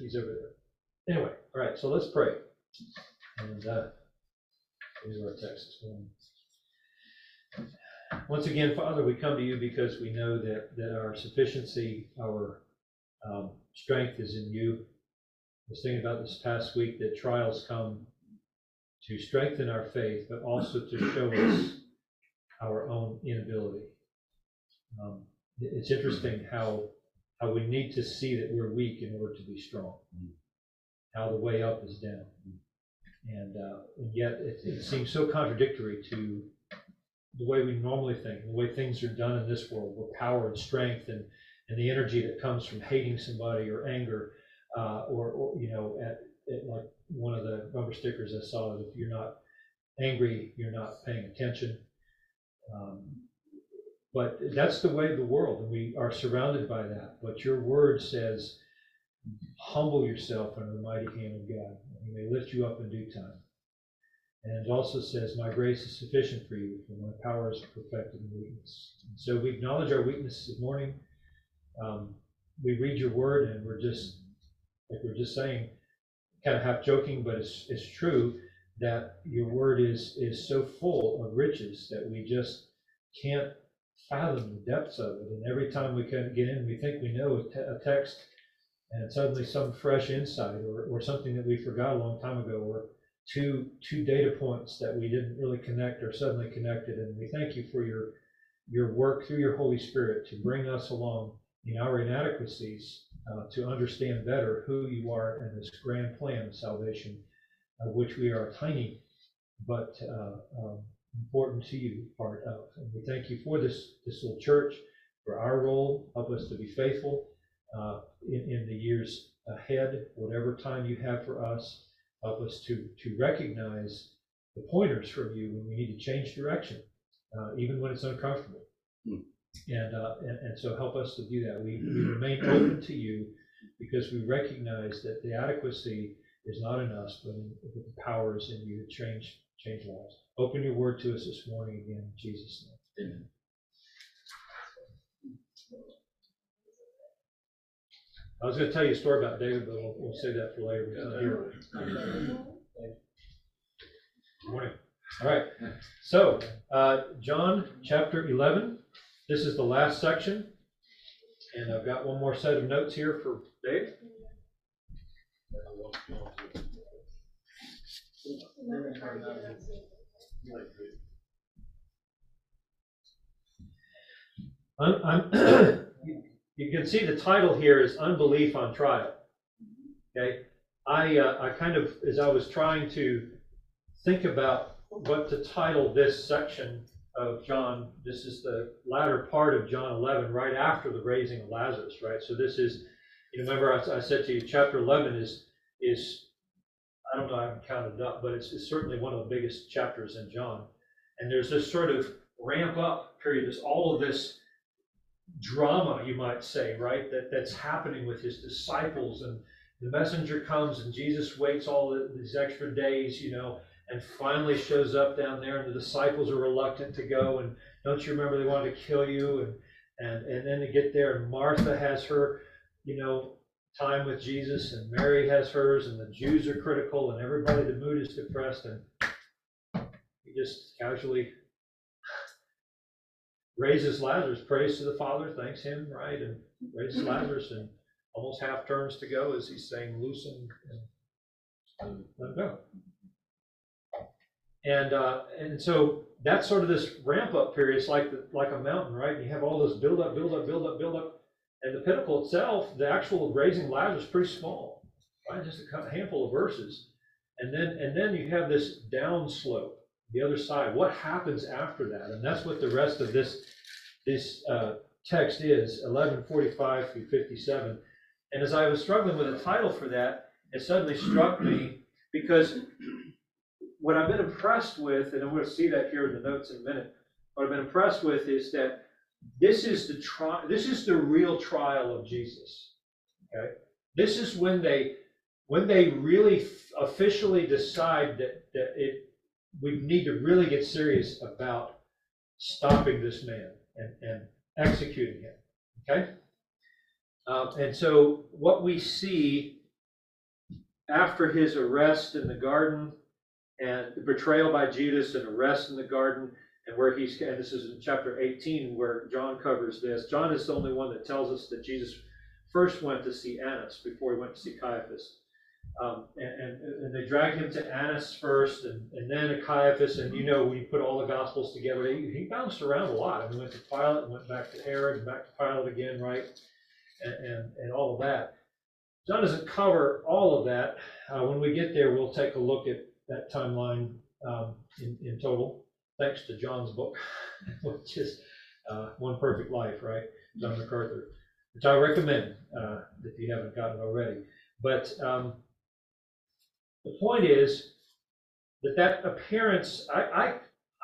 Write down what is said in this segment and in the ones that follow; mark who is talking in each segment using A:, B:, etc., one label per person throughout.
A: he's over there. Anyway, all right, so let's pray. And, uh, here's our text this morning. Once again, Father, we come to you because we know that, that our sufficiency, our um, strength is in you. I was thinking about this past week that trials come to strengthen our faith, but also to show us our own inability. Um, It's interesting how, how we need to see that we're weak in order to be strong. How the way up is down. And, uh, and yet it, it seems so contradictory to the way we normally think, the way things are done in this world, where power and strength and, and the energy that comes from hating somebody or anger, uh, or, or, you know, at, at like one of the bumper stickers I saw, that if you're not angry, you're not paying attention. Um, But that's the way of the world, and we are surrounded by that. But your word says, humble yourself under the mighty hand of God, and he may lift you up in due time. And it also says, my grace is sufficient for you, for my power is perfected in weakness. And so we acknowledge our weakness this morning. Um, we read your word, and we're just, like we're just saying, kind of half joking, but it's, it's true that your word is, is so full of riches that we just can't fathom the depths of it. And every time we of get in, we think we know a text, and suddenly some fresh insight or, or something that we forgot a long time ago, or two, two data points that we didn't really connect are suddenly connected. And we thank you for your, your work through your Holy Spirit to bring us along in our inadequacies uh, to understand better who you are and this grand plan of salvation, of which we are tiny but uh, um, important to you part of. And we thank you for this, this little church, for our role. Help us to be faithful uh, in, in the years ahead, whatever time you have for us. Help us to, to recognize the pointers from you when we need to change direction, uh, even when it's uncomfortable.
B: Hmm.
A: And, uh, and, and so help us to do that. We, we remain open to you because we recognize that the adequacy is not in us, but in, but the power is in you to change, change lives. Open your word to us this morning again, in Jesus' name.
B: Amen.
A: I was gonna tell you a story about David, but we'll, we'll save that for later. He's not here. Good Morning. All right. So, uh, John, chapter 11. This is the last section. And I've got one more set of notes here for Dave. I'm, I'm, you- can see the title here is Unbelief on Trial. Okay? I, uh, I kind of, as I was trying to think about what to title this section of John, this is the latter part of John 11, right after the raising of Lazarus, right? So this is, you remember I, I said to you, chapter 11 is, is, I don't know, I haven't counted it up, but it's, it's certainly one of the biggest chapters in John. And there's this sort of ramp up period, there's all of this drama, you might say, right? That, that's happening with his disciples and the messenger comes and Jesus waits all the- these extra days, you know, and finally shows up down there and the disciples are reluctant to go and don't you remember they wanted to kill you and and and then they get there and Martha has her, you know, time with Jesus and Mary has hers and the Jews are critical and everybody the mood is depressed and he just casually raises Lazarus, prays to the Father, thanks him, right? And raises Lazarus and almost half turns to go as he's saying, loosen and let him go. And, uh, and so that's sort of this ramp up period. It's like, the- like a mountain, right? You have all this build up, build up, build up, build up. And the pinnacle itself, the actual raising Lazarus is pretty small, right? Just a handful of verses. And then, and then you have this down slope, the other side. What happens after that? And that's what the rest of this, this, uh, text is, eleven forty-five through fifty-seven. And as I was struggling with a title for that, it suddenly struck me because what I've been impressed with, and I'm going to see that here in the notes in a minute, what I've been impressed with is that this is the tri- this is the real trial of Jesus. Okay? This is when they when they really officially decide that that it we need to really get serious about stopping this man and, and executing him. Okay? Uh, and so what we see after his arrest in the garden and the betrayal by Judas and arrest in the garden, and where he's, and this is in chapter 18 where John covers this. John is the only one that tells us that Jesus first went to see Annas before he went to see Caiaphas. Um, and, and, and they dragged him to Annas first and, and then to Caiaphas. And you know, when you put all the Gospels together, he, he bounced around a lot. I mean, went to Pilate and went back to Herod and back to Pilate again, right? And, and, and all of that. John doesn't cover all of that. Uh, when we get there, we'll take a look at that timeline um, in, in total, thanks to John's book, which is uh, One Perfect Life, right? John MacArthur, which I recommend uh, if you haven't gotten already. But um, the point is that that appearance, I, I,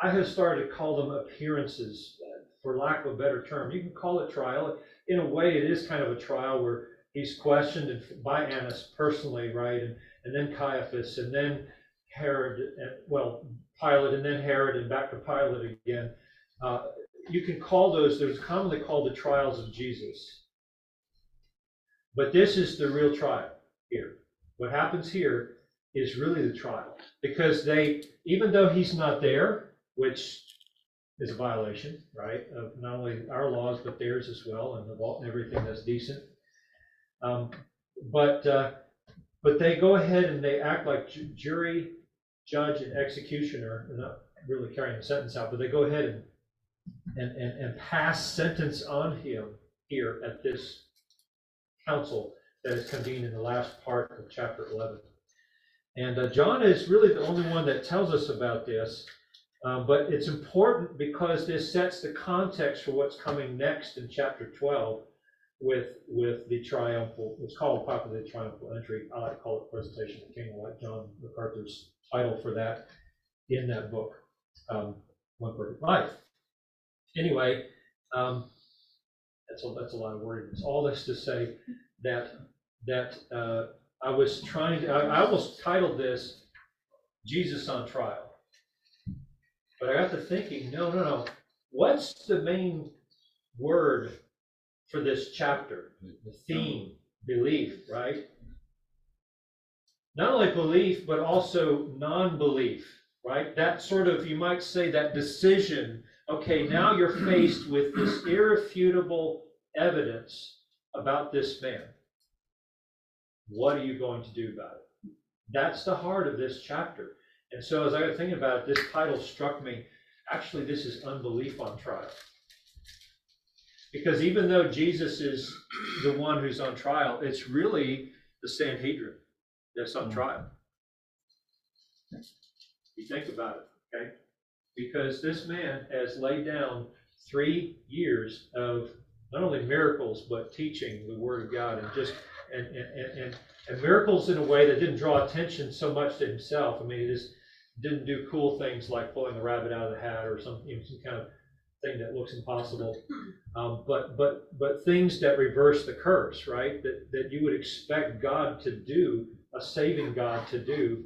A: I have started to call them appearances, uh, for lack of a better term. You can call it trial. In a way, it is kind of a trial where he's questioned by Annas personally, right? And, and then Caiaphas, and then Herod, and, well, Pilate, and then Herod, and back to Pilate again. Uh, you can call those, there's commonly called the trials of Jesus. But this is the real trial here. What happens here is really the trial. Because they, even though he's not there, which is a violation, right, of not only our laws, but theirs as well, and the vault and everything that's decent. Um, but, uh, but they go ahead and they act like ju- jury, judge, and executioner, they're not really carrying the sentence out, but they go ahead and, and, and, and pass sentence on him here at this council that is convened in the last part of chapter 11. And uh, John is really the only one that tells us about this, um, but it's important because this sets the context for what's coming next in chapter 12 with with the triumphal, it's called popularly triumphal entry. I like to call it presentation of the king. Like John MacArthur's title for that in that book, um, One Perfect Life. Anyway, um, that's a, that's a lot of wording. It's all this to say that that uh, I was trying to, I, I almost titled this Jesus on Trial. But I got to thinking, no, no, no. What's the main word for this chapter? The theme, belief, right? Not only belief, but also non-belief, right? That sort of, you might say, that decision. Okay, now you're faced with this irrefutable evidence about this man. What are you going to do about it? That's the heart of this chapter. And so as I got thinking about it, this title struck me. Actually, this is unbelief on trial. Because even though Jesus is the one who's on trial, it's really the Sanhedrin that's on trial. You think about it, okay? Because this man has laid down three years of not only miracles, but teaching the word of God and just, and, and, and, and, miracles in a way that didn't draw attention so much to himself. I mean, he just didn't do cool things like pulling a rabbit out of the hat or some, you know, some kind of thing that looks impossible. Um, but, but, but things that reverse the curse, right? That, that you would expect God to do, a saving God to do,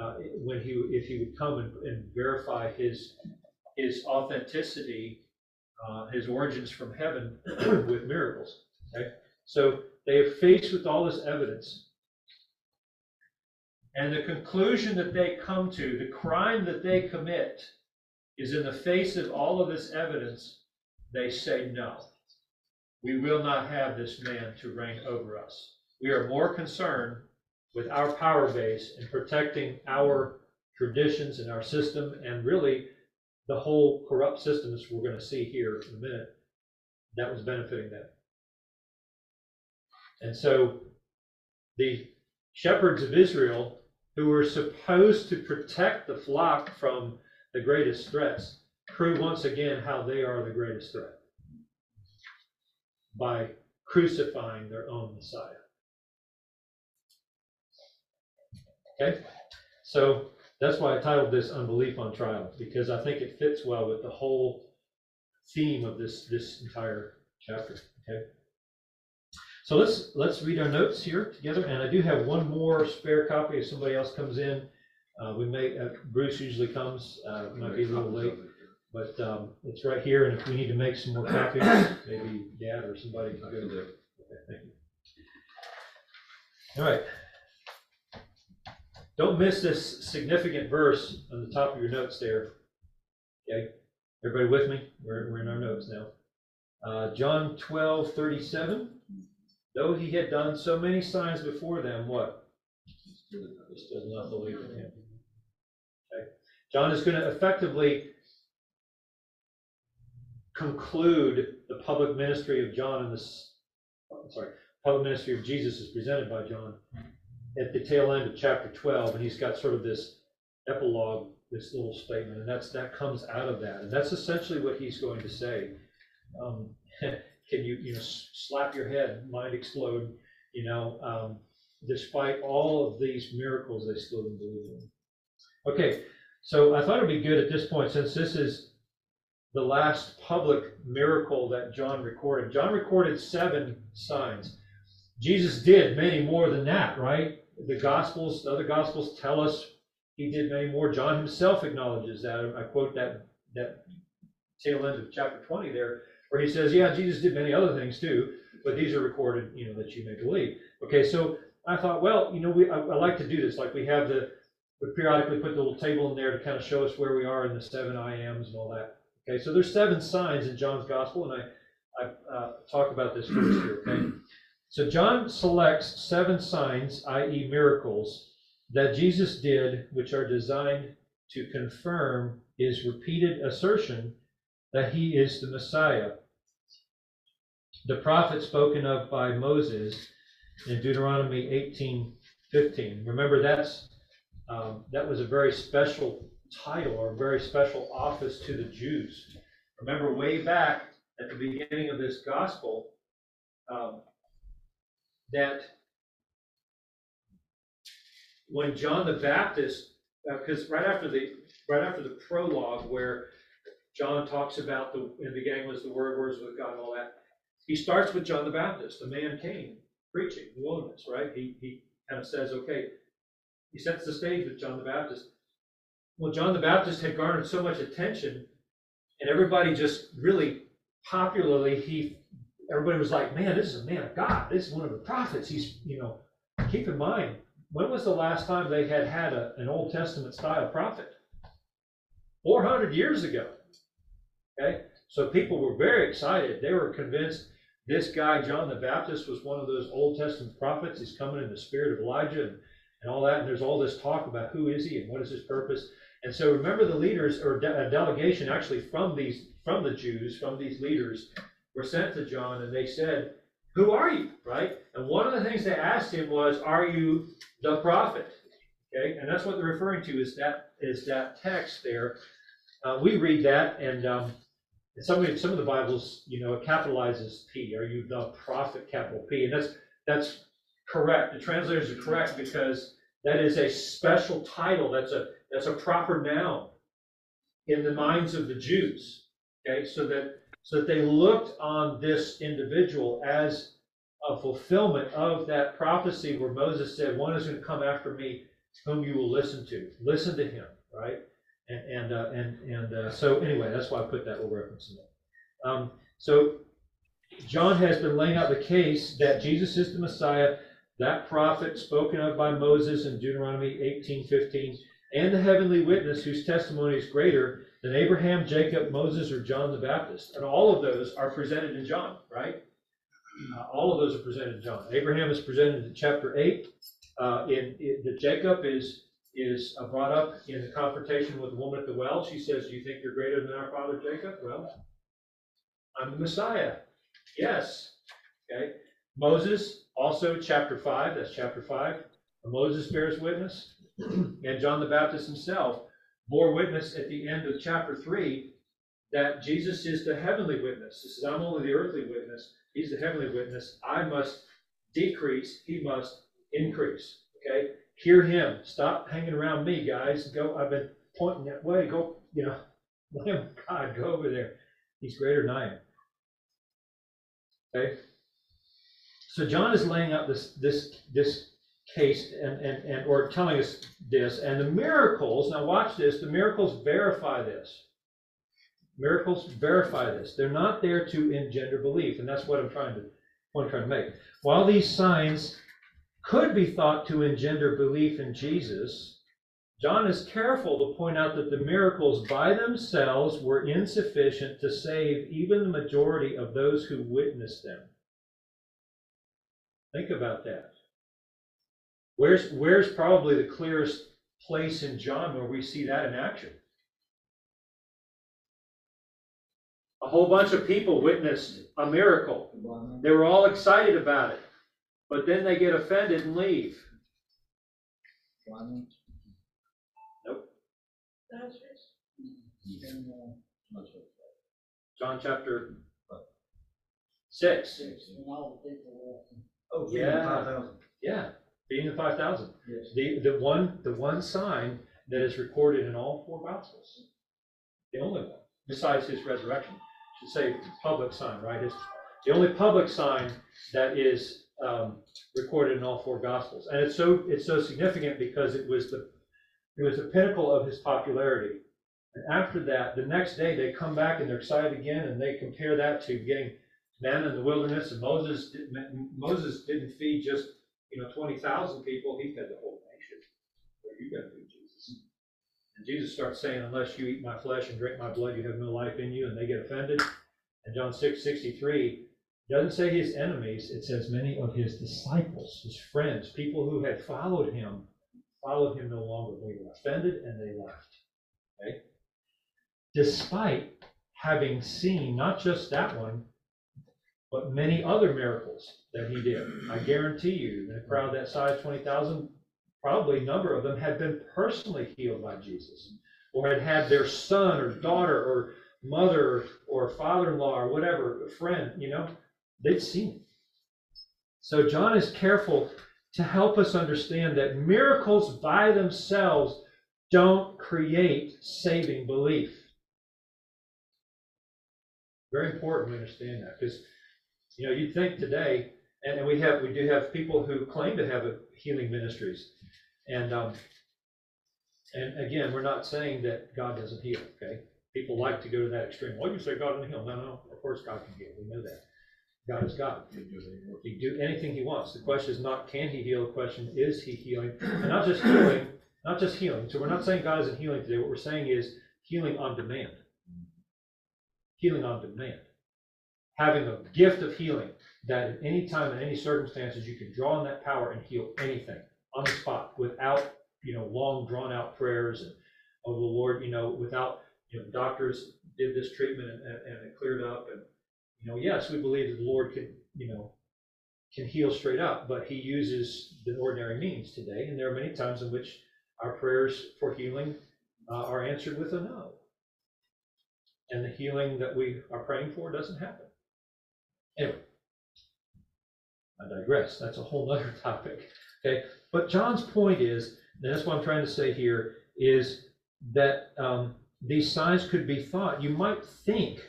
A: uh, when he, if he would come and, and verify his, his authenticity, uh, his origins from heaven with miracles. Okay, so they are faced with all this evidence, and the conclusion that they come to, the crime that they commit, is in the face of all of this evidence. They say no. We will not have this man to reign over us. We are more concerned with our power base and protecting our traditions and our system and really the whole corrupt system as we're going to see here in a minute that was benefiting them. And so the shepherds of Israel who were supposed to protect the flock from the greatest threats prove once again how they are the greatest threat by crucifying their own Messiah. Okay, so that's why I titled this "Unbelief on Trial" because I think it fits well with the whole theme of this this entire chapter. Okay, so let's let's read our notes here together, and I do have one more spare copy if somebody else comes in. Uh, we may uh, Bruce usually comes, uh, might be a little late, but um, it's right here, and if we need to make some more copies, maybe Dad or somebody can go there. Okay, thank you. All right. Don't miss this significant verse on the top of your notes there. Okay, everybody with me? We're, we're in our notes now. Uh, John twelve thirty-seven. Though he had done so many signs before them, what? Just does not believe in him. Okay. John is going to effectively conclude the public ministry of John in this, sorry, public ministry of Jesus is presented by John at the tail end of chapter 12, and he's got sort of this epilogue, this little statement, and that's, that comes out of that. And that's essentially what he's going to say. Um, can you, you know, slap your head, mind explode, you know, um, despite all of these miracles, they still didn't believe in. Okay, so I thought it'd be good at this point, since this is the last public miracle that John recorded. John recorded seven signs. Jesus did many more than that, right? The Gospels, the other Gospels tell us he did many more. John himself acknowledges that. I quote that that tail end of chapter 20 there, where he says, "Yeah, Jesus did many other things too, but these are recorded, you know, that you may believe." Okay, so I thought, well, you know, we I, I like to do this. Like we have the we periodically put the little table in there to kind of show us where we are in the seven I ams and all that. Okay, so there's seven signs in John's gospel, and I, I uh, talk about this first here, okay? So John selects seven signs, i.e. miracles, that Jesus did, which are designed to confirm his repeated assertion that he is the Messiah. The prophet spoken of by Moses in Deuteronomy 18, 15. Remember, that's, um, that was a very special title or a very special office to the Jews. Remember, way back at the beginning of this gospel, um, that when John the Baptist, uh, because right after the right after the prologue where John talks about the in the beginning was the word, words with God, and all that, he starts with John the Baptist. The man came preaching the wilderness, right? He he kind of says, okay, he sets the stage with John the Baptist. Well, John the Baptist had garnered so much attention, and everybody just really popularly he everybody was like, man, this is a man of God. This is one of the prophets. He's, you know, keep in mind, when was the last time they had had a, an Old Testament style prophet? 400 years ago. Okay, so people were very excited. They were convinced this guy, John the Baptist, was one of those Old Testament prophets. He's coming in the spirit of Elijah and, and all that. And there's all this talk about who is he and what is his purpose. And so remember the leaders or de- a delegation actually from these from the Jews, from these leaders, were sent to John and they said, Who are you? Right? And one of the things they asked him was, Are you the prophet? Okay, and that's what they're referring to is that is that text there. Uh, we read that, and um, some of some of the Bibles, you know, it capitalizes P. Are you the prophet? Capital P, and that's that's correct. The translators are correct because that is a special title. That's a that's a proper noun in the minds of the Jews. Okay, so that so that they looked on this individual as a fulfillment of that prophecy where Moses said, "One is going to come after me, whom you will listen to. Listen to him." Right? And and uh, and and uh, so anyway, that's why I put that little reference in there. Um, so John has been laying out the case that Jesus is the Messiah, that prophet spoken of by Moses in Deuteronomy 18:15, and the heavenly witness whose testimony is greater than Abraham, Jacob, Moses, or John the Baptist. And all of those are presented in John, right? Uh, all of those are presented in John. Abraham is presented in chapter 8. Uh, in, in, the Jacob is is uh, brought up in the confrontation with the woman at the well. She says, Do you think you're greater than our father Jacob? Well, I'm the Messiah. Yes. Okay. Moses, also chapter 5, that's chapter 5. Moses bears witness, and John the Baptist himself bore witness at the end of chapter 3 that Jesus is the heavenly witness. He says, I'm only the earthly witness. He's the heavenly witness. I must decrease, he must increase. Okay? Hear him. Stop hanging around me, guys. Go. I've been pointing that way. Go, you know, him, God, go over there. He's greater than I am. Okay? So John is laying out this this this case and, and, and or telling us this, and the miracles, now watch this, the miracles verify this. Miracles verify this. They're not there to engender belief, and that's what I'm trying to what I'm trying to make. While these signs could be thought to engender belief in Jesus, John is careful to point out that the miracles by themselves were insufficient to save even the majority of those who witnessed them. Think about that. Where's, where's probably the clearest place in John where we see that in action? A whole bunch of people witnessed a miracle. They were all excited about it, but then they get offended and leave. Nope. John chapter six.
B: Oh,
A: Yeah. Yeah, feeding the five thousand.
B: Yes.
A: The, the one, the one sign that is recorded in all four gospels. The only one, besides his resurrection. Should say public sign, right? It's the only public sign that is, um, recorded in all four gospels. And it's so, it's so significant because it was the, it was the pinnacle of his popularity. And after that, the next day, they come back and they're excited again, and they compare that to getting manna in the wilderness, and Moses, didn't- Moses didn't feed just, you know, twenty thousand people, he fed the whole nation. What are you gonna do, Jesus? And Jesus starts saying, unless you eat my flesh and drink my blood, you have no life in you, and they get offended. And John six sixty-three, doesn't say his enemies, it says many of his disciples, his friends, people who had followed him, followed him no longer. They were offended and they left. Okay? Despite having seen not just that one, but many other miracles that he did. I guarantee you, in a crowd that size, twenty thousand, probably a number of them had been personally healed by Jesus, or had had their son or daughter or mother or father-in-law or whatever, friend, you know, they'd seen it. So John is careful to help us understand that miracles by themselves don't create saving belief. Very important we understand that because you know, you'd think today, and, we have, we do have people who claim to have a healing ministries. And, um, and again, we're not saying that God doesn't heal, okay? People like to go to that extreme. Well, you say God doesn't heal. No, no, of course God can heal. We know that. God is God. He can do anything he wants. The question is not can he heal, the question is he healing? And not just healing, not just healing. So we're not saying God isn't healing today. What we're saying is healing on demand. Healing on demand having a gift of healing that at any time, in any circumstances, you can draw on that power and heal anything on the spot without, you know, long drawn out prayers and, oh, the Lord, you know, without, you know, doctors did this treatment and, and and it cleared up. And, you know, yes, we believe that the Lord can, you know, can heal straight up, but he uses the ordinary means today. And there are many times in which our prayers for healing uh, are answered with a no. And the healing that we are praying for doesn't happen. Anyway, I digress. That's a whole other topic. Okay, but John's point is, and that's what I'm trying to say here, is that um, these signs could be thought. You might think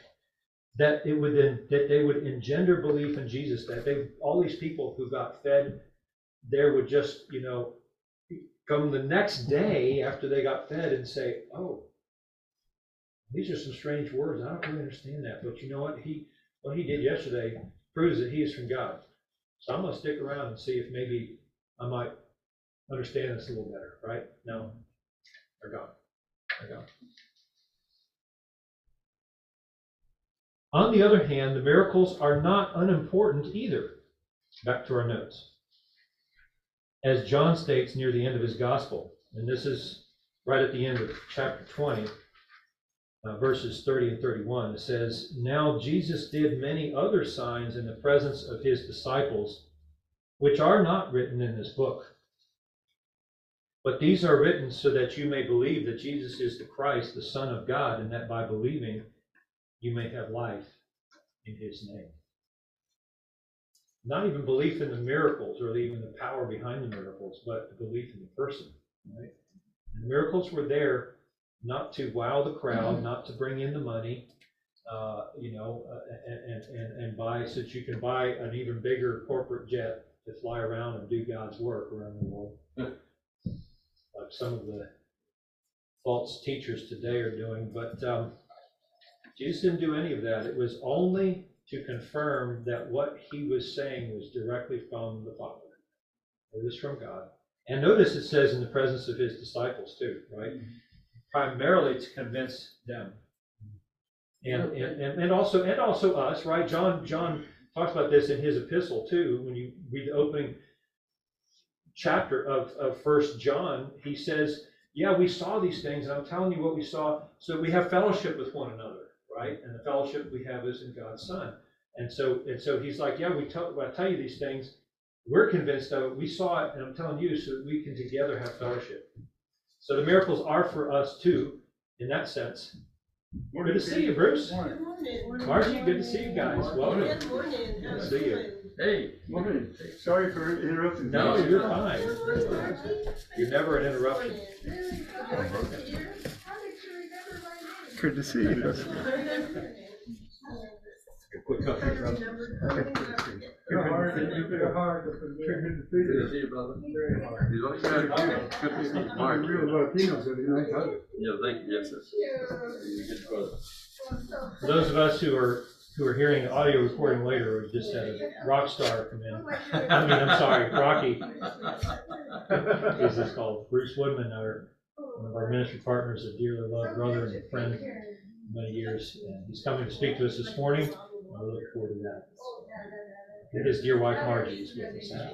A: that it would then that they would engender belief in Jesus. That they all these people who got fed there would just you know come the next day after they got fed and say, "Oh, these are some strange words. I don't really understand that." But you know what? He what he did yesterday proves that he is from God. So I'm going to stick around and see if maybe I might understand this a little better, right? No, they're gone. They're gone. On the other hand, the miracles are not unimportant either. Back to our notes. As John states near the end of his gospel, and this is right at the end of chapter 20, uh, verses 30 and 31, it says, Now Jesus did many other signs in the presence of his disciples, which are not written in this book. But these are written so that you may believe that Jesus is the Christ, the Son of God, and that by believing you may have life in his name. Not even belief in the miracles or even the power behind the miracles, but the belief in the person. Right? The miracles were there not to wow the crowd, not to bring in the money, uh, you know, uh, and, and, and buy, since you can buy an even bigger corporate jet to fly around and do God's work around the world. Like some of the false teachers today are doing, but, um, Jesus didn't do any of that. It was only to confirm that what he was saying was directly from the Father. It is from God. And notice it says in the presence of his disciples too, right? Primarily to convince them. And, and, and and also, and also us, right? John, John talks about this in his epistle too. When you read the opening chapter of, of first John, he says, yeah, we saw these things and I'm telling you what we saw. So we have fellowship with one another, right? And the fellowship we have is in God's son. And so, and so he's like, yeah, we tell, I tell you these things, we're convinced of it. We saw it and I'm telling you so that we can together have fellowship. So the miracles are for us too, in that sense. Good to see you, Bruce.
B: Good morning.
A: Margie, good to see you guys. Welcome.
B: Good morning.
A: Good to see you.
C: Hey,
D: Morning. Sorry for interrupting.
A: No,
D: you.
A: you're fine.
B: Good morning,
A: You're never an interruption.
B: Good to see you. How did you remember my name?
D: Good to see you.
A: Quick
B: I remembered.
D: You're hard, you're hard to forget. Good to see
C: good to
D: you.
C: brother.
D: Very hard.
C: You look good. Good to see you. Mark.
D: real Latino, so it's huh?
C: Yeah, thank you, yes, sir. You're a good brother.
A: For those of us who are, who are hearing the audio recording later, we just had a rock star come in. I mean, I'm sorry, Rocky, is this called, Bruce Woodman, our, one of our ministry partners, a dearly loved brother and a friend for many years. And he's coming to speak to us this morning. I look forward to that. And His dear wife Margie is with us now.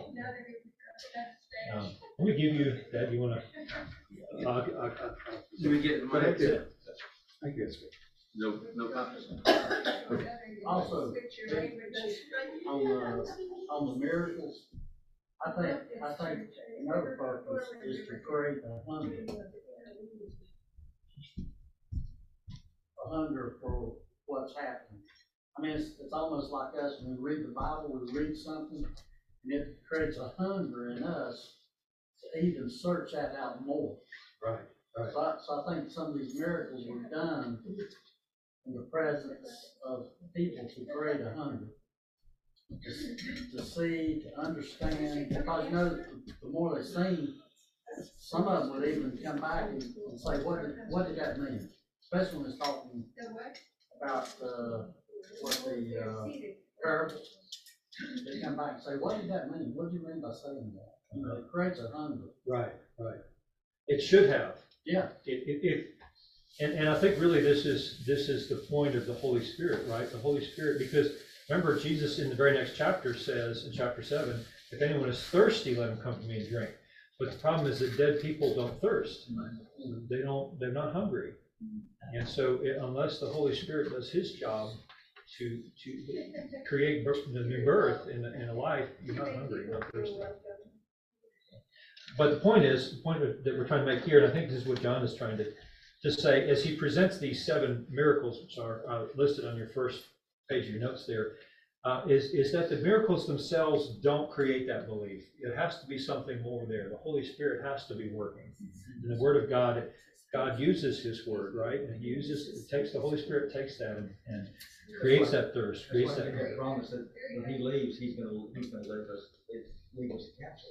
A: Um, Let me give you, that, you wanna? uh, uh, uh,
C: Do we get the
D: But I
C: money?
D: did. I guess.
C: No, no copies.
B: Also,
E: on the, on the miracles, I think, I think another purpose is to create a hunger. A hunger for what's happening. I mean, it's, it's almost like us, when we read the Bible, we read something, and it creates a hunger in us to even search that out more.
A: Right, right.
E: So I, so I think some of these miracles were done in the presence of people to create a hunger. To to see, to understand, because you know, the more they sing, some of them would even come back and and say, what did, what did that mean? Especially when it's talking about, uh, what the, uh, parables. They come back and say, what did that mean? What do you mean by saying that? You know, it creates a hunger.
A: Right, right. It should have.
E: Yeah,
A: It, it, it, and, and I think really this is, this is the point of the Holy Spirit, right? The Holy Spirit, because remember, Jesus in the very next chapter says, in chapter seven, if anyone is thirsty, let him come to me and drink. But the problem is that dead people don't thirst. They don't, they're not hungry. And so it- unless the Holy Spirit does his job to, to create the new birth in, a- in a life, you're not hungry, you're not thirsty. But the point is, the point that that we're trying to make here, and I think this is what John is trying to, to say, as he presents these seven miracles, which are uh, listed on your first page of your notes there, uh, is, is that the miracles themselves don't create that belief. It has to be something more there. The Holy Spirit has to be working. And the Word of God, God uses His Word, right? And He uses, it takes, the Holy Spirit takes that and, and creates that thirst, creates
F: That's
A: that.
F: why he promised that when he leaves, he's gonna, he's gonna leave us, leave us counsel,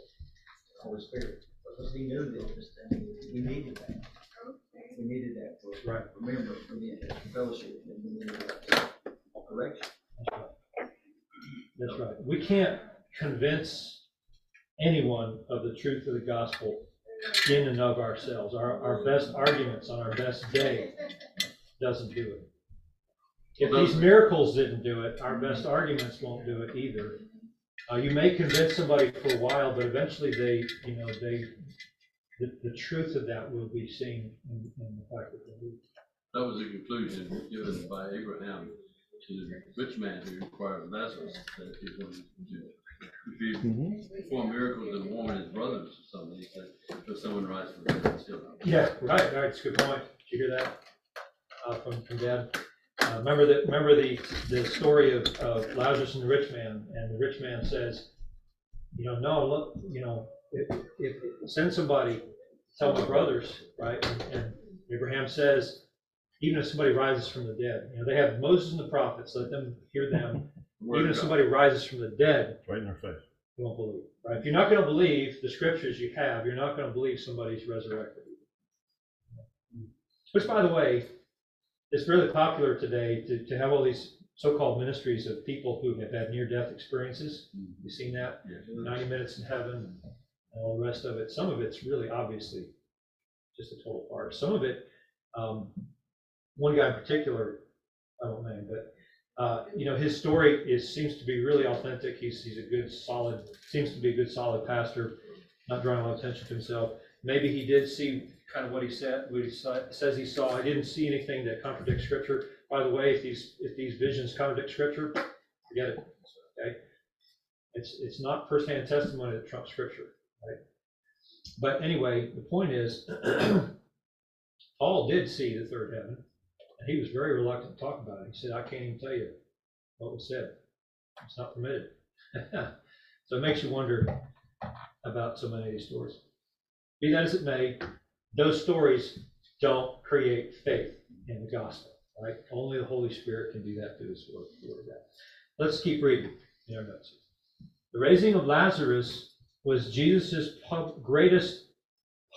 F: the Holy Spirit. Because he knew that we needed that. We needed that for, us.
A: Right.
F: remember, we needed fellowship, and we needed that correction.
A: That's right. We can't convince anyone of the truth of the gospel in and of ourselves. Our, our best arguments on our best day doesn't do it. If these miracles didn't do it, our best arguments won't do it either. Uh, you may convince somebody for a while, but eventually they, you know, they, the, the truth of that will be seen in, in the fact that they do.
C: That was the conclusion given by Abraham to the rich man who inquired of Lazarus, that he going to, if he perform miracles and warn his brothers or something, he said, if someone rise from the dead, still.
A: Yeah, right, right, it's a good point. Did you hear that, uh, from, from Dad? Uh, remember the, remember the, the story of, of Lazarus and the rich man, and the rich man says, you know, no, look, you know, if, if, send somebody, tell my brothers, right? And- And Abraham says, even if somebody rises from the dead, you know, they have Moses and the prophets, let them hear them.
C: Word
A: Even
C: of
A: if
C: God.
A: somebody rises from the dead,
D: Right in our face.
A: you won't believe, right? If you're not gonna believe the scriptures you have, you're not gonna believe somebody's resurrected. Which, by the way, is really popular today to, to have all these so-called ministries of people who have had near-death experiences. You've seen that,
C: Yes.
A: ninety minutes in heaven, and all the rest of it. Some of it's really obviously just a total farce. Some of it, um, one guy in particular, I won't name, but, uh, you know, his story is, seems to be really authentic. He's, he's a good, solid, seems to be a good, solid pastor, not drawing a lot of attention to himself. Maybe he did see kind of what he said, what he sa- says he saw. I didn't see anything that contradicts scripture. By the way, if these, if these visions contradict scripture, forget it, okay? It's, it's not firsthand testimony that trumps scripture, right? But anyway, the point is, Paul did see the third heaven, and he was very reluctant to talk about it. He said, I can't even tell you what was said. It's not permitted. So it makes you wonder about so many of these stories. Be that as it may, those stories don't create faith in the gospel, right? Only the Holy Spirit can do that through His of Let's keep reading in our notes. The raising of Lazarus was Jesus' pub- greatest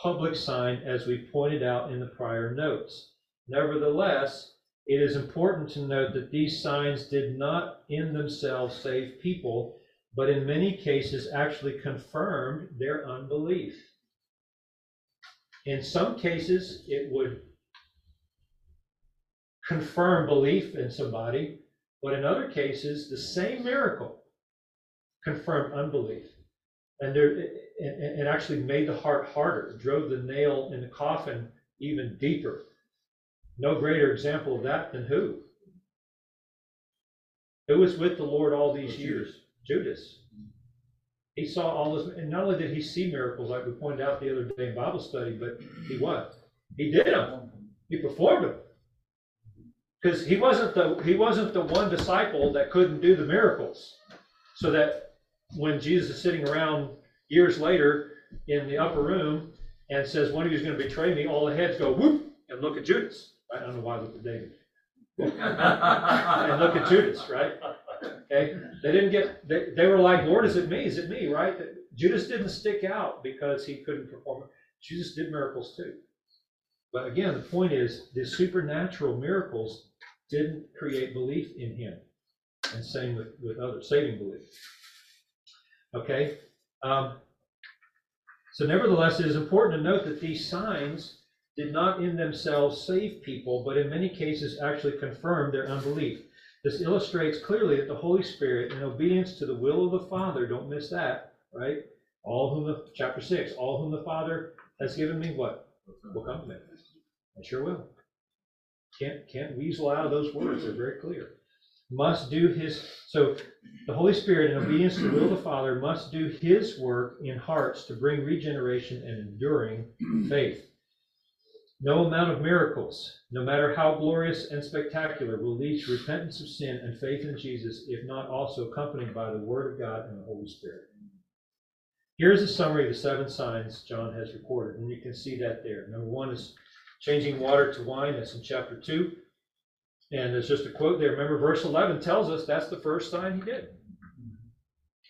A: public sign, as we pointed out in the prior notes. Nevertheless, it is important to note that these signs did not in themselves save people, but in many cases actually confirmed their unbelief. In some cases, it would confirm belief in somebody, but in other cases, the same miracle confirmed unbelief. And there, it, it actually made the heart harder, drove the nail in the coffin even deeper. No greater example of that than who? Who was with the Lord all these years? Judas. He saw all this, and not only did he see miracles, like we pointed out the other day in Bible study, but he what? He did them. He performed them. Because he wasn't the he wasn't the one disciple that couldn't do the miracles. So that when Jesus is sitting around years later in the upper room and says one of you is going to betray me, all the heads go whoop and look at Judas. I don't know why I looked at David. and look at Judas, right? Okay, they didn't get. They, they were like, "Lord, is it me? Is it me?" Right? Judas didn't stick out because he couldn't perform. Jesus did miracles too. But again, the point is, the supernatural miracles didn't create belief in him, and same with with others, saving belief. Okay. Um, so, nevertheless, it is important to note that these signs did not in themselves save people, but in many cases actually confirmed their unbelief. This illustrates clearly that the Holy Spirit, in obedience to the will of the Father, don't miss that, right? All whom the, chapter six, all whom the Father has given me, what? Will come to me. I sure will. Can't, can't weasel out of those words, they're very clear. Must do his, so the Holy Spirit, in obedience to the will of the Father, must do his work in hearts to bring regeneration and enduring faith. No amount of miracles, no matter how glorious and spectacular, will lead to repentance of sin and faith in Jesus if not also accompanied by the Word of God and the Holy Spirit. Here's a summary of the seven signs John has recorded, and you can see that there. Number one is changing water to wine, that's in chapter 2. And there's just a quote there. Remember, verse 11 tells us that's the first sign he did.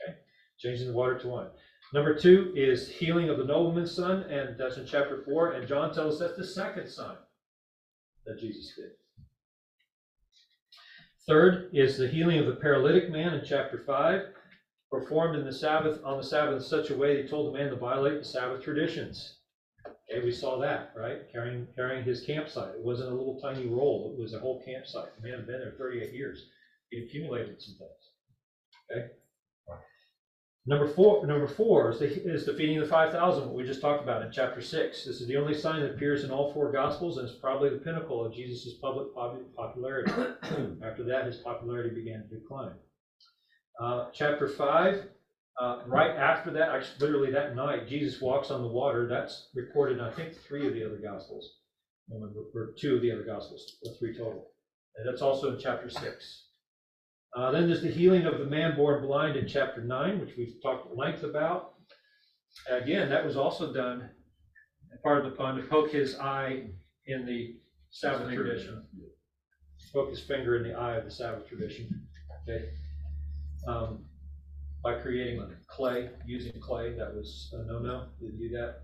A: Okay, changing the water to wine. Number two is healing of the nobleman's son, and that's in chapter four. And John tells us that's the second sign that Jesus did. Third is the healing of the paralytic man in chapter five, performed in the Sabbath on the Sabbath in such a way he told the man to violate the Sabbath traditions. Okay, we saw that, right? Carrying carrying his campsite. It wasn't a little tiny roll; it was a whole campsite. The man had been there 38 years. He accumulated some things. Okay. Number four, number four is the, is the feeding of the five thousand, what we just talked about in chapter six. This is the only sign that appears in all four gospels, and it's probably the pinnacle of Jesus' public popularity. After that, his popularity began to decline. Uh, chapter five, uh, right after that, actually, literally that night, Jesus walks on the water. That's recorded in, I think, three of the other gospels, or or two of the other gospels, or three total. And that's also in chapter six. Uh, then there's the healing of the man born blind in chapter 9, which we've talked at length about. Again, that was also done, part of the pun, to poke his eye in the Sabbath tradition. Poke his finger in the eye of the Sabbath tradition. Okay. Um, by creating clay, using clay, that was a no-no. Did do that.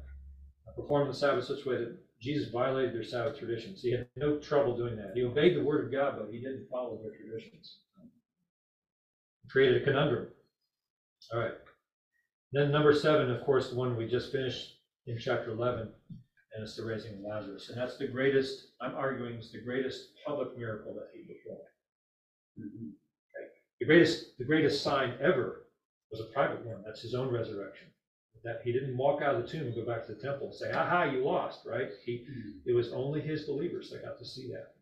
A: Perform the Sabbath such a way that Jesus violated their Sabbath traditions. He had no trouble doing that. He obeyed the word of God, but he didn't follow their traditions created a conundrum. All right. Then number seven, of course, the one we just finished in chapter eleven, and it's the raising of Lazarus. And that's the greatest, I'm arguing, is the greatest public miracle that he performed. Okay? The greatest, the greatest sign ever was a private one. That's his own resurrection. That he didn't walk out of the tomb and go back to the temple and say, aha, you lost, right? He, it was only his believers that got to see that.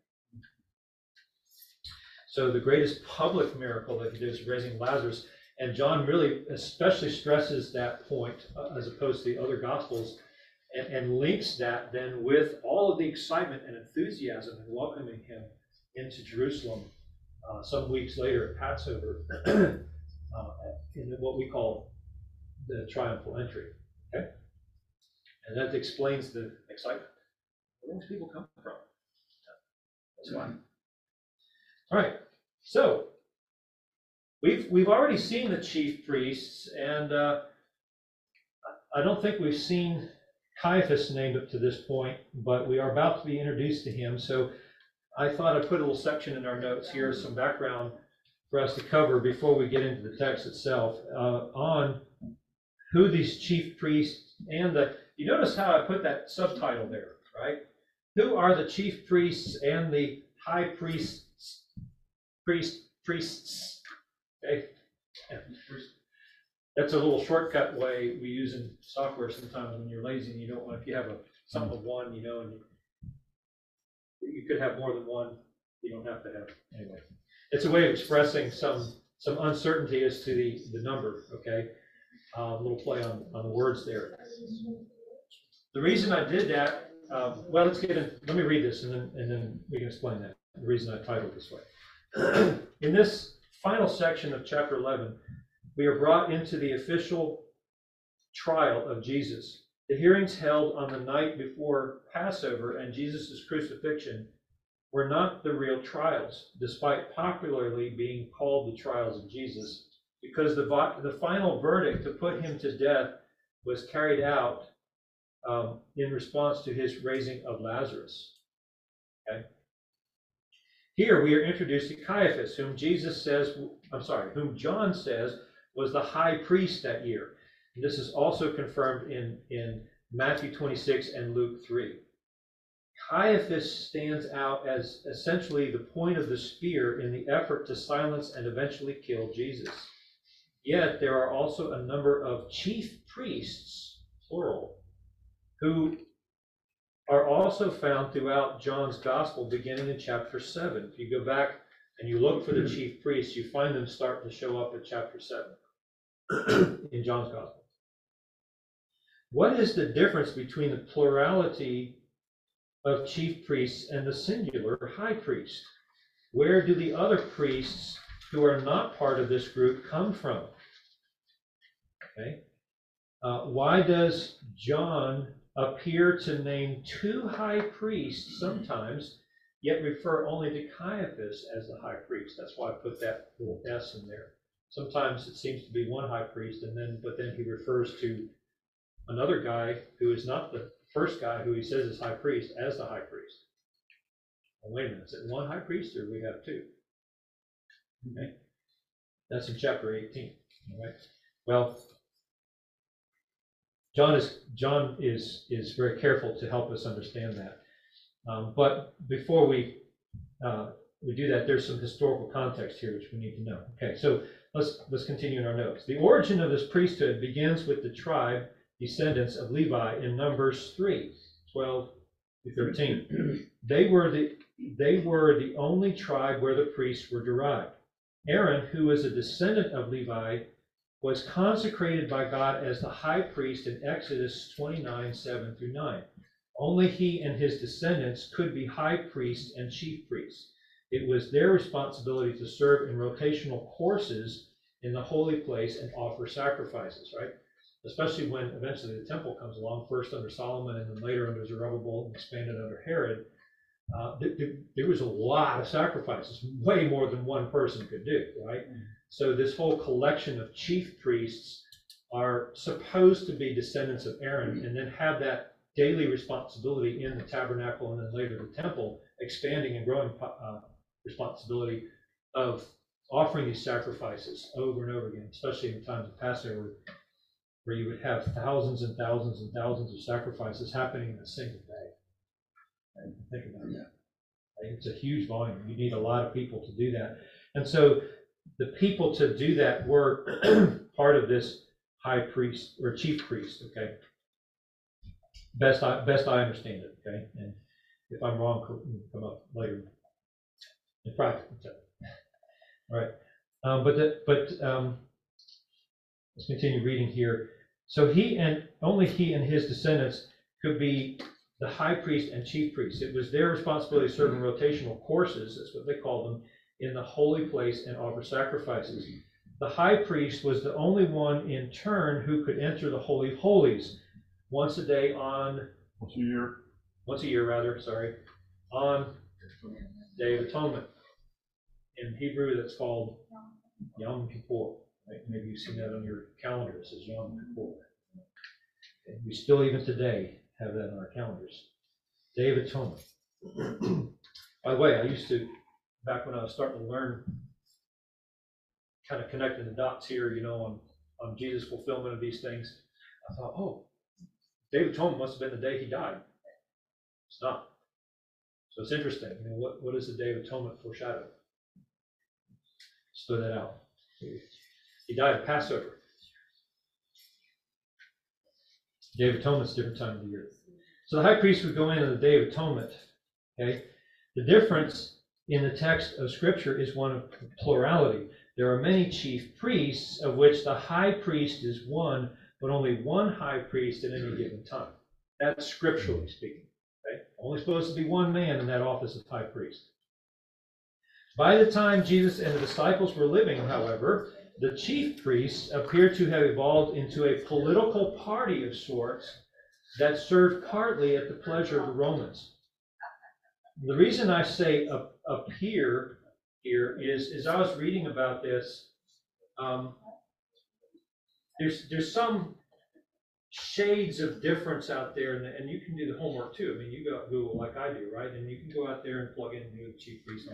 A: So the greatest public miracle that he did is raising Lazarus. And John really especially stresses that point uh, as opposed to the other gospels and, and links that then with all of the excitement and enthusiasm in welcoming him into Jerusalem uh, some weeks later at Passover uh, in what we call the triumphal entry. Okay? And that explains the excitement. Where do those people come from? That's why. All right, so we've we've already seen the chief priests, and uh, I don't think we've seen Caiaphas named up to this point, but we are about to be introduced to him. So I thought I'd put a little section in our notes here, some background for us to cover before we get into the text itself uh, on who these chief priests and the. You notice how I put that subtitle there, right? Who are the chief priests and the high priests? Priest priests. Okay. That's a little shortcut way we use in software sometimes when you're lazy and you don't want, if you have a, something of one, you know, and you, you could have more than one, you don't have to have, anyway. It's a way of expressing some, some uncertainty as to the, the number, okay? Uh, a little play on, on the words there. The reason I did that, um, well, let's get in, let me read this and then, and then we can explain that, the reason I titled this way. In this final section of chapter 11, we are brought into the official trial of Jesus. The hearings held on the night before Passover and Jesus' crucifixion were not the real trials, despite popularly being called the trials of Jesus, because the, the final verdict to put him to death was carried out um, in response to his raising of Lazarus. Okay? Here we are introduced to Caiaphas, whom Jesus says, I'm sorry, whom John says was the high priest that year. And this is also confirmed in, in Matthew 26 and Luke 3. Caiaphas stands out as essentially the point of the spear in the effort to silence and eventually kill Jesus. Yet there are also a number of chief priests, plural, who are also found throughout John's gospel, beginning in chapter 7. If you go back and you look for the chief priests, you find them starting to show up at chapter 7 in John's gospel. What is the difference between the plurality of chief priests and the singular high priest? Where do the other priests who are not part of this group come from? Okay. Uh, why does John appear to name two high priests sometimes, yet refer only to Caiaphas as the high priest? That's why I put that little S in there. Sometimes it seems to be one high priest, and then but then he refers to another guy who is not the first guy who he says is high priest as the high priest. Well, wait a minute, is it one high priest or we have two? Okay, that's in chapter 18. All right. Well, John is John is is very careful to help us understand that. Um, but before we uh, we do that, there's some historical context here which we need to know. Okay, so let's let's continue in our notes. The origin of this priesthood begins with the tribe descendants of Levi in Numbers 3, 12 to 13. They were the they were the only tribe where the priests were derived. Aaron, who was a descendant of Levi, was consecrated by God as the high priest in Exodus 29, 7 through 9. Only he and his descendants could be high priests and chief priests. It was their responsibility to serve in rotational courses in the holy place and offer sacrifices, right? Especially when eventually the temple comes along, first under Solomon and then later under Zerubbabel and expanded under Herod. Uh, th- th- there was a lot of sacrifices, way more than one person could do, right? So this whole collection of chief priests are supposed to be descendants of Aaron and then have that daily responsibility in the tabernacle and then later the temple, expanding and growing uh, responsibility of offering these sacrifices over and over again, especially in times of Passover. where you would have thousands and thousands and thousands of sacrifices happening in a single day. Think about that. It's a huge volume. You need a lot of people to do that. And so the people to do that work, part of this high priest or chief priest, okay? Best I, best I understand it, okay? And if I'm wrong, come up later in so. All right, um, but the, but, um, let's continue reading here. So he and, only he and his descendants could be the high priest and chief priest. It was their responsibility to serve in rotational courses, that's what they called them, in the holy place and offer sacrifices. Mm-hmm. The high priest was the only one in turn who could enter the holy of holies once a day on,
G: Once a year.
A: once a year rather, sorry, on Day of Atonement. In Hebrew, that's called Yom Kippur. Right? Maybe you've seen that on your calendar, it says Yom Kippur. And We still, even today, have that on our calendars. Day of Atonement. By the way, I used to, back when I was starting to learn, kind of connecting the dots here, you know, on, on Jesus' fulfillment of these things, I thought, oh, Day of Atonement must have been the day he died. It's not. So it's interesting, you know, what, what is the Day of Atonement foreshadow? Split that out. He died at Passover. Day of Atonement's a different time of the year. So the high priest would go in on the Day of Atonement, okay? The difference in the text of Scripture is one of plurality. There are many chief priests, of which the high priest is one, but only one high priest at any hmm. given time. That's scripturally hmm. speaking. Okay? Only supposed to be one man in that office of high priest. By the time Jesus and the disciples were living, however, the chief priests appear to have evolved into a political party of sorts that served partly at the pleasure of the Romans. The reason I say ap- appear here is, as I was reading about this. Um, there's there's some shades of difference out there, and, and you can do the homework too. I mean, you go Google like I do, right? And you can go out there and plug in new chief priest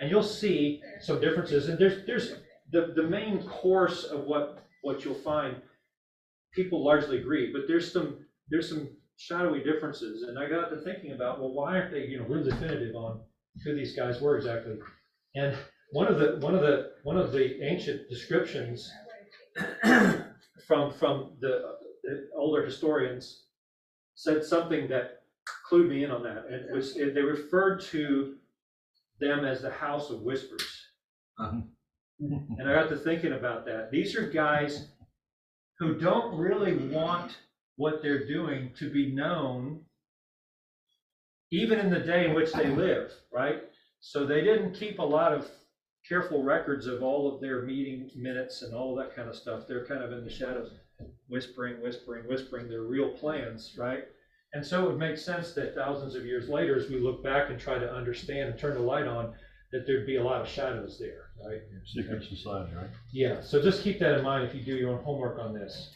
A: and you'll see some differences. And there's there's the the main course of what what you'll find. People largely agree, but there's some there's some shadowy differences. And I got to thinking about well, why aren't they you know really definitive on who these guys were exactly? And one of the one of the one of the ancient descriptions from from the, the older historians said something that clued me in on that. And it was they referred to them as the house of whispers.
G: Uh-huh.
A: And I got to thinking about that. These are guys who don't really want what they're doing to be known, even in the day in which they live, right? So they didn't keep a lot of careful records of all of their meeting minutes and all that kind of stuff. They're kind of in the shadows, whispering, whispering, whispering their real plans, right? And so it would make sense that thousands of years later, as we look back and try to understand and turn the light on, that there'd be a lot of shadows there, right?
G: Secret society, right?
A: Yeah, so just keep that in mind if you do your own homework on this.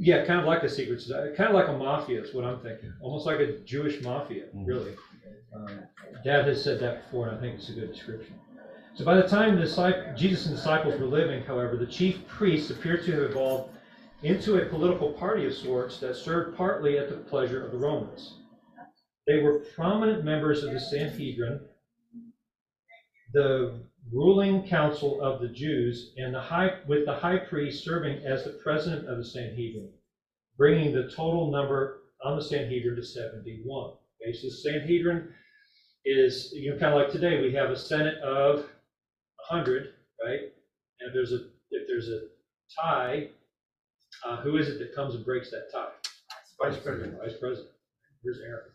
A: Yeah, kind of like a secret society, kind of like a mafia is what I'm thinking, almost like a Jewish mafia, really. Um, Dad has said that before, and I think it's a good description. So by the time the Jesus and disciples were living, however, the chief priests appear to have evolved into a political party of sorts that served partly at the pleasure of the Romans. They were prominent members of the Sanhedrin, the ruling council of the Jews, and the high, with the high priest serving as the president of the Sanhedrin, bringing the total number on the Sanhedrin to 71. Okay, so the Sanhedrin is, you know, kind of like today, we have a Senate of 100, right? And if there's a, if there's a tie, uh, who is it that comes and breaks that tie? Vice President. Vice President. Here's Aaron.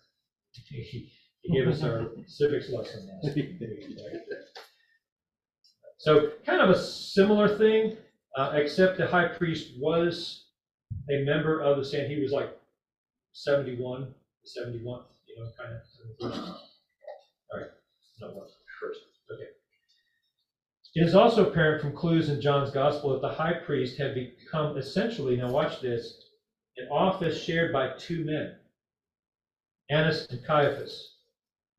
A: He gave us our civics lesson last week. So kind of a similar thing, uh, except the high priest was a member of the San, he was like 71, 71, you know, kind of. All right, no, what, first, okay. It is also apparent from clues in John's gospel that the high priest had become essentially, now watch this, an office shared by two men, Annas and Caiaphas.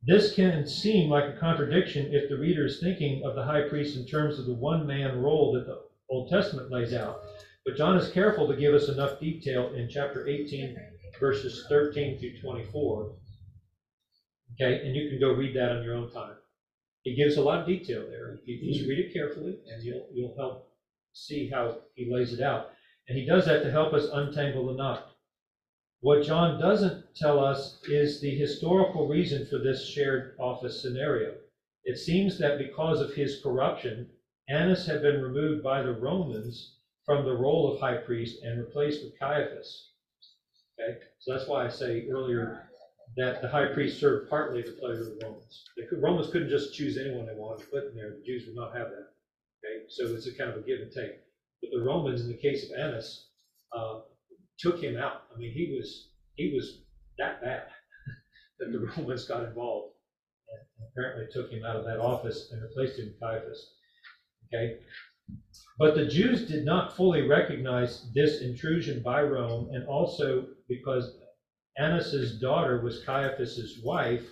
A: This can seem like a contradiction if the reader is thinking of the high priest in terms of the one man role that the Old Testament lays out. But John is careful to give us enough detail in chapter 18, verses 13 through 24. Okay, and you can go read that on your own time. He gives a lot of detail there. You just read it carefully, and you'll, you'll help see how he lays it out. And he does that to help us untangle the knot. What John doesn't tell us is the historical reason for this shared office scenario. It seems that because of his corruption, Annas had been removed by the Romans from the role of high priest and replaced with Caiaphas. Okay, so that's why I say earlier that the high priest served partly to pleasure of the Romans. The Romans couldn't just choose anyone they wanted to put in there. The Jews would not have that. Okay, so it's a kind of a give and take. But the Romans, in the case of Annas, uh, took him out. I mean, he was he was that bad that the Romans got involved and apparently took him out of that office and replaced him with Caiaphas. Okay, but the Jews did not fully recognize this intrusion by Rome, and also because Annas's daughter was Caiaphas's wife,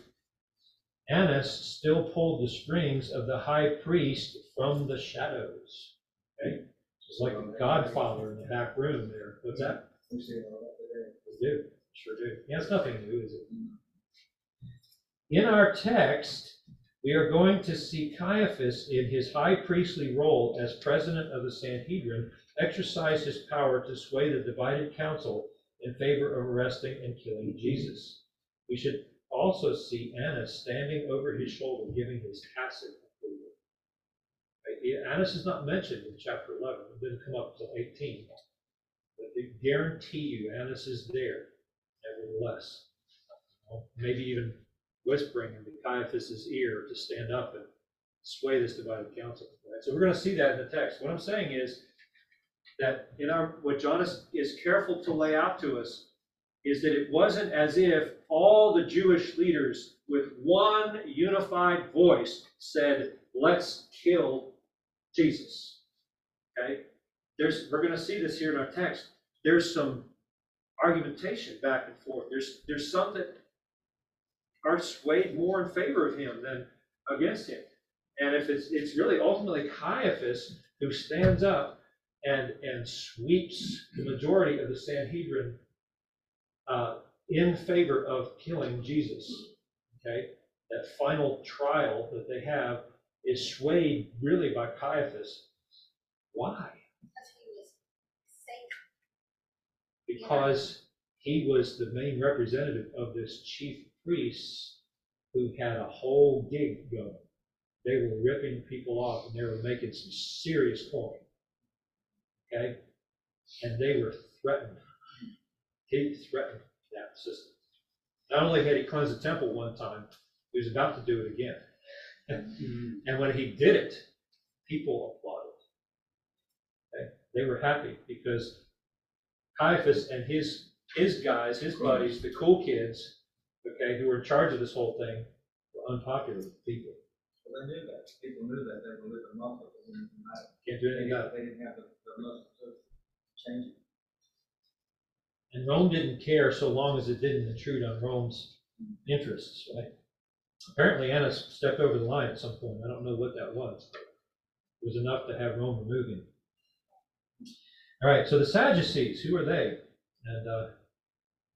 A: Annas still pulled the strings of the high priest from the shadows. Okay, it's like the Godfather in the back room there. What's that?
F: We see all that today.
A: We do, sure do. Yeah, it's nothing new, is it? In our text, we are going to see Caiaphas in his high priestly role as president of the Sanhedrin exercise his power to sway the divided council in favor of arresting and killing Jesus. We should also see Annas standing over his shoulder, giving his tacit approval. Right, Annas is not mentioned in chapter 11, it didn't come up until 18. But I guarantee you, Annas is there, nevertheless. Maybe even whispering into Caiaphas's ear to stand up and sway this divided council. Right? So we're going to see that in the text. What I'm saying is that in our what John is, is careful to lay out to us is that it wasn't as if all the Jewish leaders with one unified voice said, "Let's kill Jesus." Okay? There's we're going to see this here in our text. There's some argumentation back and forth. There's there's some that are swayed more in favor of him than against him. And if it's it's really ultimately Caiaphas who stands up and and sweeps the majority of the Sanhedrin uh, in favor of killing Jesus. Okay, that final trial that they have is swayed really by Caiaphas. Why? Because he was the main representative of this chief priest who had a whole gig going. They were ripping people off and they were making some serious coin. Okay? And they were threatened. He threatened that system. Not only had he cleansed the temple one time, he was about to do it again. Mm-hmm. And when he did it, people applauded. Okay? They were happy because Caiaphas and his his guys, his buddies, the cool kids, okay, who were in charge of this whole thing, were unpopular with people.
F: Well, they knew that, people knew that, they were living off of it, and
A: Can't do
F: they
A: anything about it.
F: they didn't have the, the muscle to change it.
A: And Rome didn't care so long as it didn't intrude on Rome's interests, right? Apparently Annas stepped over the line at some point. I don't know what that was. but It was enough to have Rome remove him. All right, so the Sadducees, who are they? And uh,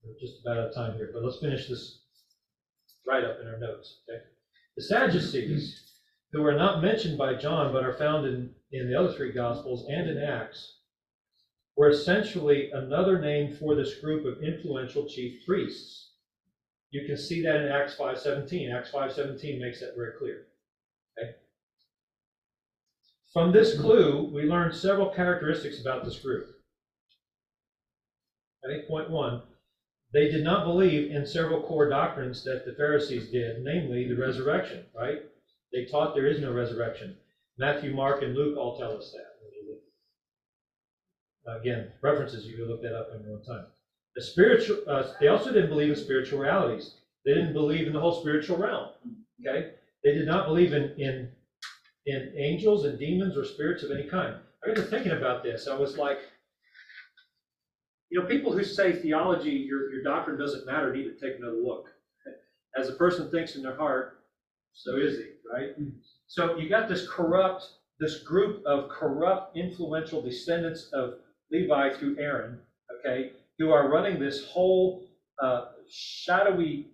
A: we're just about out of time here, but let's finish this right up in our notes, okay? The Sadducees, who are not mentioned by John but are found in, in the other three Gospels and in Acts, were essentially another name for this group of influential chief priests. You can see that in Acts 5.17. Acts 5.17 makes that very clear. Okay? From this clue, we learn several characteristics about this group. I think point one, they did not believe in several core doctrines that the Pharisees did, namely the resurrection, right? They taught there is no resurrection. Matthew, Mark, and Luke all tell us that. Again, references, you can look that up in your own time. The spiritual, uh, they also didn't believe in spiritual realities. They didn't believe in the whole spiritual realm. Okay? They did not believe in, in, in angels and demons or spirits of any kind. I got to thinking about this. I was like, you know, people who say theology, your, your doctrine doesn't matter, need to take another look. As a person thinks in their heart, so is he, right? So you got this corrupt this group of corrupt, influential descendants of Levi through Aaron, okay, who are running this whole uh, shadowy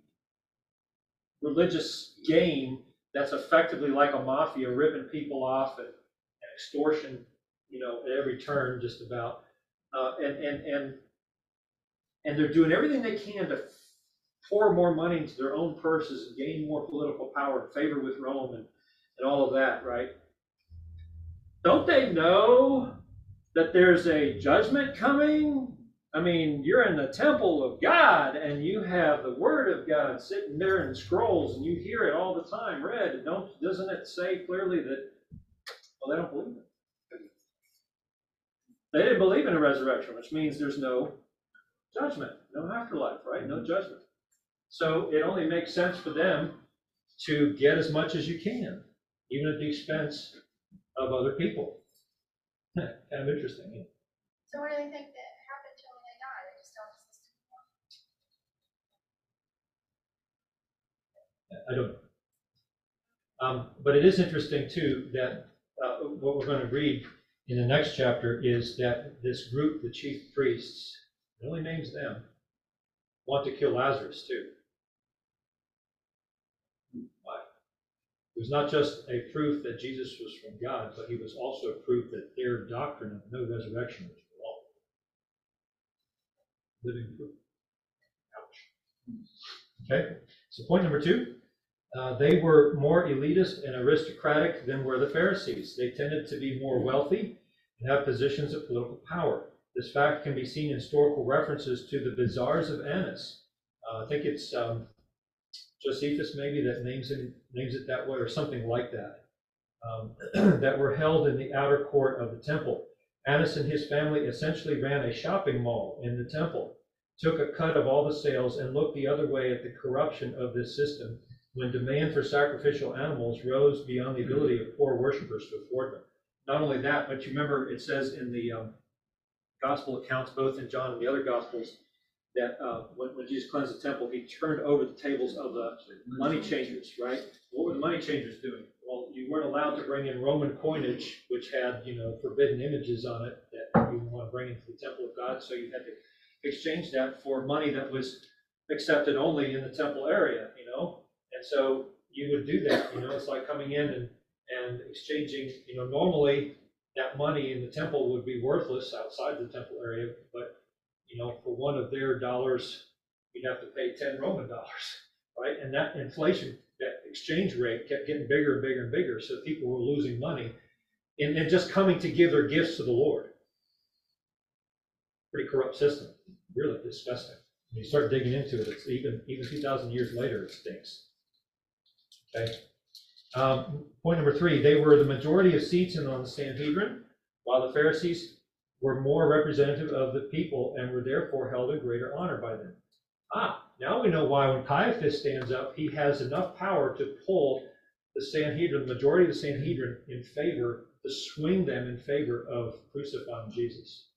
A: religious game that's effectively like a mafia, ripping people off and, and extortion, you know, at every turn, just about. Uh, and and and and they're doing everything they can to pour more money into their own purses and gain more political power and favor with Rome and, and all of that, right? Don't they know that there's a judgment coming? I mean, you're in the temple of God and you have the word of God sitting there in scrolls and you hear it all the time read. Don't doesn't it say clearly that well they don't believe it? They didn't believe in a resurrection, which means there's no judgment, no afterlife, right? No judgment. So it only makes sense for them to get as much as you can, even at the expense of other people. kind of interesting. yeah.
B: So what do they think that happened to them when they died? They just don't exist anymore?
A: I don't. Um, but it is interesting too that uh, what we're going to read in the next chapter is that this group, the chief priests, it only names them, want to kill Lazarus too. Why? It was not just a proof that Jesus was from God, but he was also a proof that their doctrine of no resurrection was wrong. Living proof. Ouch. Okay, so point number two. Uh, they were more elitist and aristocratic than were the Pharisees. They tended to be more wealthy and have positions of political power. This fact can be seen in historical references to the bazaars of Annas. Uh, I think it's um, Josephus maybe that names it, names it that way or something like that, um, that were held in the outer court of the temple. Annas and his family essentially ran a shopping mall in the temple, took a cut of all the sales, and looked the other way at the corruption of this system when demand for sacrificial animals rose beyond the ability of poor worshippers to afford them. Not only that, but you remember it says in the um, gospel accounts, both in John and the other gospels, that uh, when, when Jesus cleansed the temple, he turned over the tables of the money changers, right? What were the money changers doing? Well, you weren't allowed to bring in Roman coinage, which had, you know, forbidden images on it that you want to bring into the temple of God, so you had to exchange that for money that was accepted only in the temple area, you know? So you would do that, you know, it's like coming in and, and exchanging, you know, normally that money in the temple would be worthless outside the temple area, but, you know, for one of their dollars, you'd have to pay ten Roman dollars, right? And that inflation, that exchange rate kept getting bigger and bigger and bigger, so people were losing money and, and just coming to give their gifts to the Lord. Pretty corrupt system, really disgusting. When you start digging into it, it's even, even two thousand years later, it stinks. Okay. Um, point number three, they were the majority of seats in on the Sanhedrin, while the Pharisees were more representative of the people and were therefore held in greater honor by them. Ah, now we know why when Caiaphas stands up, he has enough power to pull the Sanhedrin, the majority of the Sanhedrin, in favor, to swing them in favor of crucifying Jesus.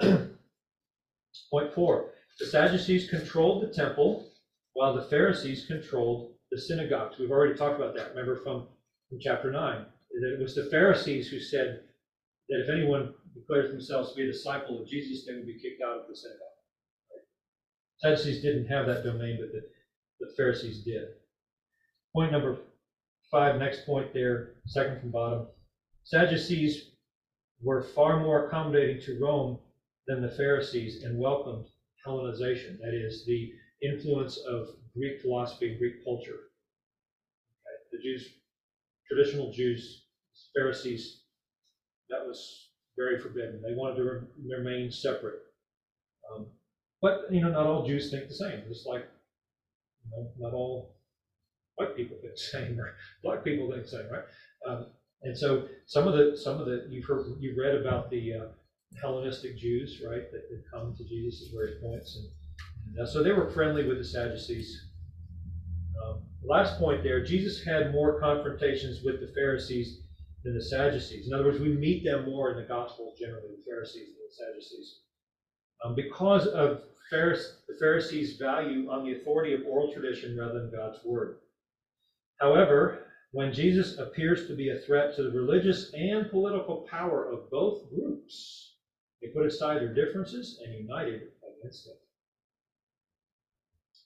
A: Okay. Point four, the Sadducees controlled the temple while the Pharisees controlled the synagogues. We've already talked about that, remember from, from chapter 9, that it was the Pharisees who said that if anyone declares themselves to be a disciple of Jesus, they would be kicked out of the synagogue. Right? Sadducees didn't have that domain, but the, the Pharisees did. Point number five, next point there, second from bottom. Sadducees were far more accommodating to Rome than the Pharisees and welcomed Hellenization, that is, the influence of Greek philosophy and Greek culture. Okay, The Jews, traditional Jews, Pharisees, that was very forbidden. They wanted to re- remain separate. Um, but, you know, not all Jews think the same, just like, you know, not all white people think the same, or black people think the same, right? Um, and so some of the, some of the, you've heard, you've read about the uh, Hellenistic Jews, right, that had come to Jesus at various points. And, so they were friendly with the Sadducees. Um, last point there, Jesus had more confrontations with the Pharisees than the Sadducees. In other words, we meet them more in the Gospels generally, the Pharisees than the Sadducees. Um, because of Pharise- the Pharisees' value on the authority of oral tradition rather than God's word. However, when Jesus appears to be a threat to the religious and political power of both groups, they put aside their differences and united against him.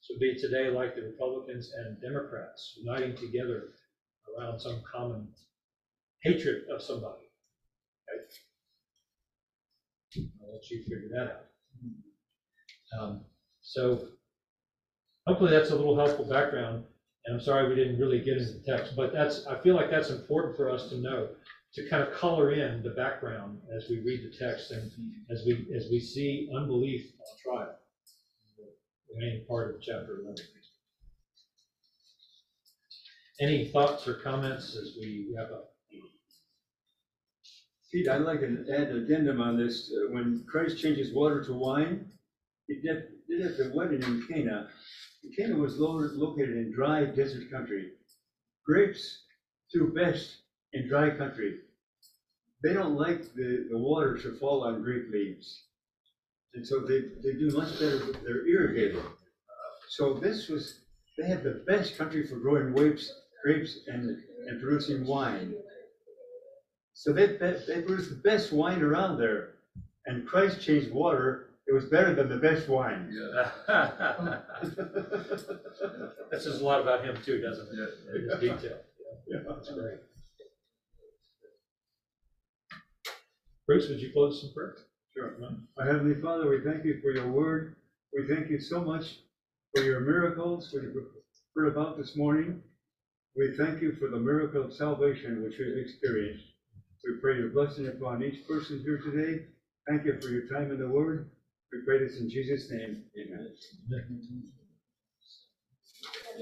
A: So be today like the Republicans and Democrats uniting together around some common hatred of somebody. I'll let you figure that out. Um, So hopefully that's a little helpful background. And I'm sorry we didn't really get into the text, but that's, I feel like that's important for us to know, to kind of color in the background as we read the text and as we, as we see unbelief on trial. The main part of chapter 11. Any thoughts or comments as we wrap up?
H: Pete, I'd like to add an addendum on this. Uh, When Christ changes water to wine, he did, did it at the wedding in Cana. Cana was lo- located in dry desert country. Grapes do best in dry country. They don't like the, the water to fall on grape leaves. And so they, they do much better, they're irrigated. So this was, they had the best country for growing grapes, grapes and, and producing wine. So they, they produced the best wine around there, and Christ changed water. It was better than the best wine.
C: Yeah,
A: That says a lot about him too, doesn't it?
C: yeah.
A: His detail.
H: Yeah.
A: That's great. Bruce, would you close some prayer?
H: Sure. Our Heavenly Father, we thank you for your word. We thank you so much for your miracles, we heard about this morning. We thank you for the miracle of salvation which we've experienced. We pray your blessing upon each person here today. Thank you for your time in the word. We pray this in Jesus' name. Amen.